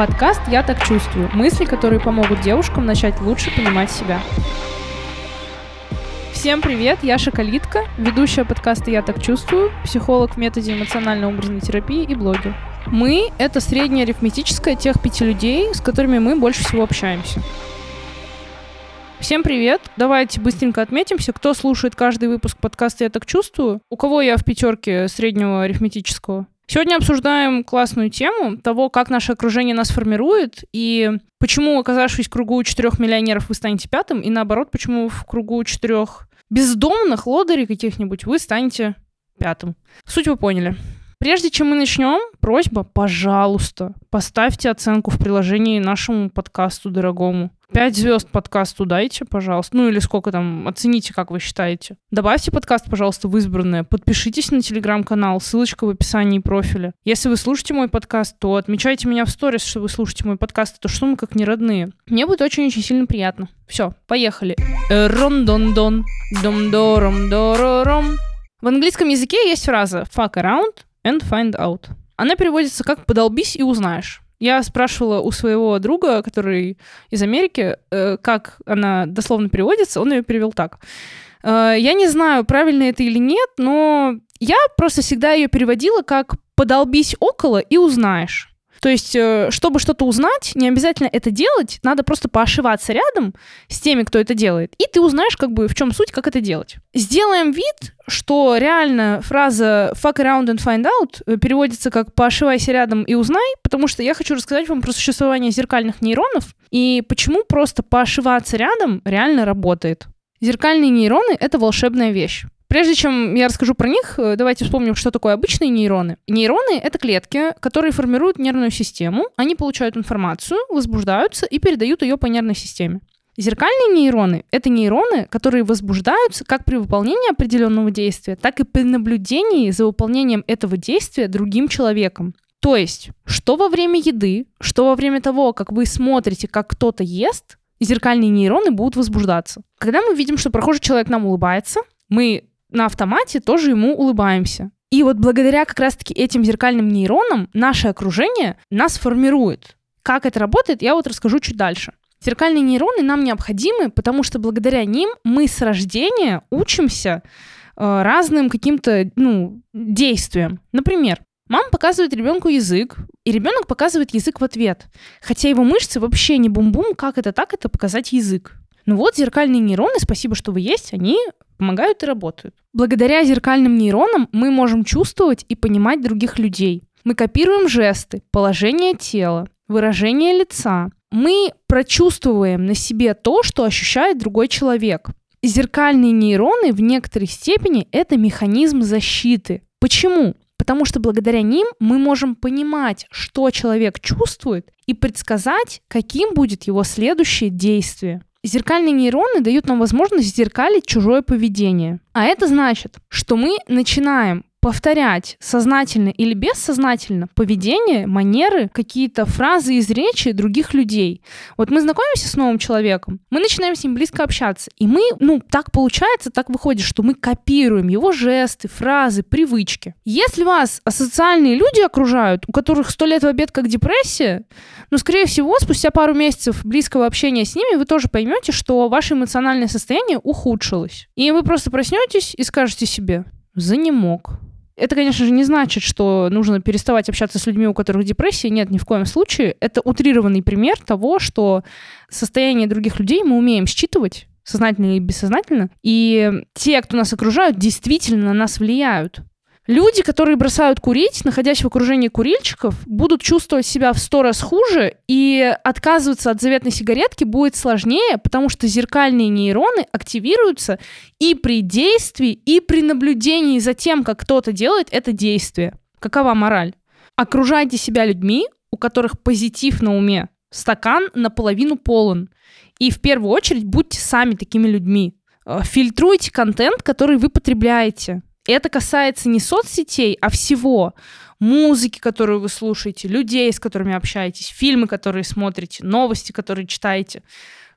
Подкаст «Я так чувствую». Мысли, которые помогут девушкам начать лучше понимать себя. Всем привет, я Шоколитка, ведущая подкаста «Я так чувствую», психолог в методе эмоционально-образной терапии и блогер. Мы — это средняя арифметическая тех пяти людей, с которыми мы больше всего общаемся. Всем привет! Давайте быстренько отметимся, кто слушает каждый выпуск подкаста «Я так чувствую», у кого я в пятерке среднего арифметического. Сегодня обсуждаем классную тему того, как наше окружение нас формирует, и почему, оказавшись в кругу четырех миллионеров, вы станете пятым, и наоборот, почему в кругу четырех бездомных лодырей каких-нибудь вы станете пятым. Суть вы поняли. Прежде чем мы начнем, просьба, пожалуйста, поставьте оценку в приложении нашему подкасту дорогому. Пять звезд подкасту дайте, пожалуйста. Ну или сколько там, оцените, как вы считаете. Добавьте подкаст, пожалуйста, в избранное. Подпишитесь на телеграм-канал, ссылочка в описании профиля. Если вы слушаете мой подкаст, то отмечайте меня в сторис, что вы слушаете мой подкаст. Это что мы как не родные. Мне будет очень-очень сильно приятно. Все, поехали. Рон-дон-дон, дом-дором-дорором. В английском языке есть фраза fuck around and find out. Она переводится как «подолбись и узнаешь». Я спрашивала у своего друга, который из Америки, э, как она дословно переводится, он ее перевел так. Э, я не знаю, правильно это или нет, но я просто всегда ее переводила как «подолбись около и узнаешь». То есть, э, чтобы что-то узнать, не обязательно это делать, надо просто поошиваться рядом с теми, кто это делает, и ты узнаешь, как бы, в чем суть, как это делать. Сделаем вид, что реально фраза fuck around and find out э, переводится как поошивайся рядом и узнай, потому что я хочу рассказать вам про существование зеркальных нейронов и почему просто поошиваться рядом реально работает. Зеркальные нейроны — это волшебная вещь. Прежде чем я расскажу про них, э, давайте вспомним, что такое обычные нейроны. Нейроны — это клетки, которые формируют нервную систему. Они получают информацию, возбуждаются и передают ее по нервной системе. Зеркальные нейроны — это нейроны, которые возбуждаются как при выполнении определенного действия, так и при наблюдении за выполнением этого действия другим человеком. То есть, что во время еды, что во время того, как вы смотрите, как кто-то ест, зеркальные нейроны будут возбуждаться. Когда мы видим, что прохожий человек нам улыбается, мы на автомате тоже ему улыбаемся. И вот благодаря как раз-таки этим зеркальным нейронам наше окружение нас формирует. Как это работает, я вот расскажу чуть дальше. Зеркальные нейроны нам необходимы, потому что благодаря ним мы с рождения учимся э, разным каким-то ну, действиям. Например, мама показывает ребенку язык, и ребенок показывает язык в ответ. Хотя его мышцы вообще не бум-бум, как это так, это показать язык. Ну вот, зеркальные нейроны, спасибо, что вы есть, они помогают и работают. Благодаря зеркальным нейронам мы можем чувствовать и понимать других людей. Мы копируем жесты, положение тела, выражение лица. Мы прочувствуем на себе то, что ощущает другой человек. Зеркальные нейроны в некоторой степени это механизм защиты. Почему? Потому что благодаря ним мы можем понимать, что человек чувствует, и предсказать, каким будет его следующее действие. Зеркальные нейроны дают нам возможность зеркалить чужое поведение. А это значит, что мы начинаем повторять сознательно или бессознательно поведение, манеры, какие-то фразы из речи других людей. Вот мы знакомимся с новым человеком, мы начинаем с ним близко общаться, и мы, ну, так получается, так выходит, что мы копируем его жесты, фразы, привычки. Если вас асоциальные люди окружают, у которых сто лет в обед как депрессия, ну, скорее всего, спустя пару месяцев близкого общения с ними вы тоже поймете, что ваше эмоциональное состояние ухудшилось. И вы просто проснетесь и скажете себе, занемог, это, конечно же, не значит, что нужно переставать общаться с людьми, у которых депрессия. Нет, ни в коем случае. Это утрированный пример того, что состояние других людей мы умеем считывать, сознательно или бессознательно. И те, кто нас окружают, действительно на нас влияют. Люди, которые бросают курить, находясь в окружении курильщиков, будут чувствовать себя в сто раз хуже, и отказываться от заветной сигаретки будет сложнее, потому что зеркальные нейроны активируются и при действии, и при наблюдении за тем, как кто-то делает это действие. Какова мораль? Окружайте себя людьми, у которых позитив на уме. Стакан наполовину полон. И в первую очередь будьте сами такими людьми. Э, фильтруйте контент, который вы потребляете это касается не соцсетей, а всего. Музыки, которую вы слушаете, людей, с которыми общаетесь, фильмы, которые смотрите, новости, которые читаете.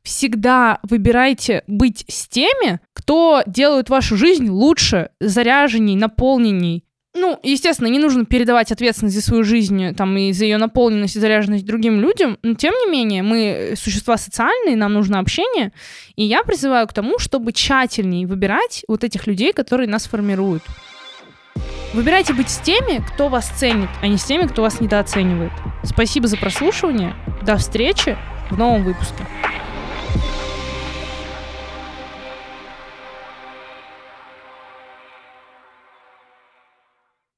Всегда выбирайте быть с теми, кто делает вашу жизнь лучше, заряженней, наполненней. Ну, естественно, не нужно передавать ответственность за свою жизнь там, и за ее наполненность и заряженность другим людям, но тем не менее мы существа социальные, нам нужно общение, и я призываю к тому, чтобы тщательнее выбирать вот этих людей, которые нас формируют. Выбирайте быть с теми, кто вас ценит, а не с теми, кто вас недооценивает. Спасибо за прослушивание. До встречи в новом выпуске.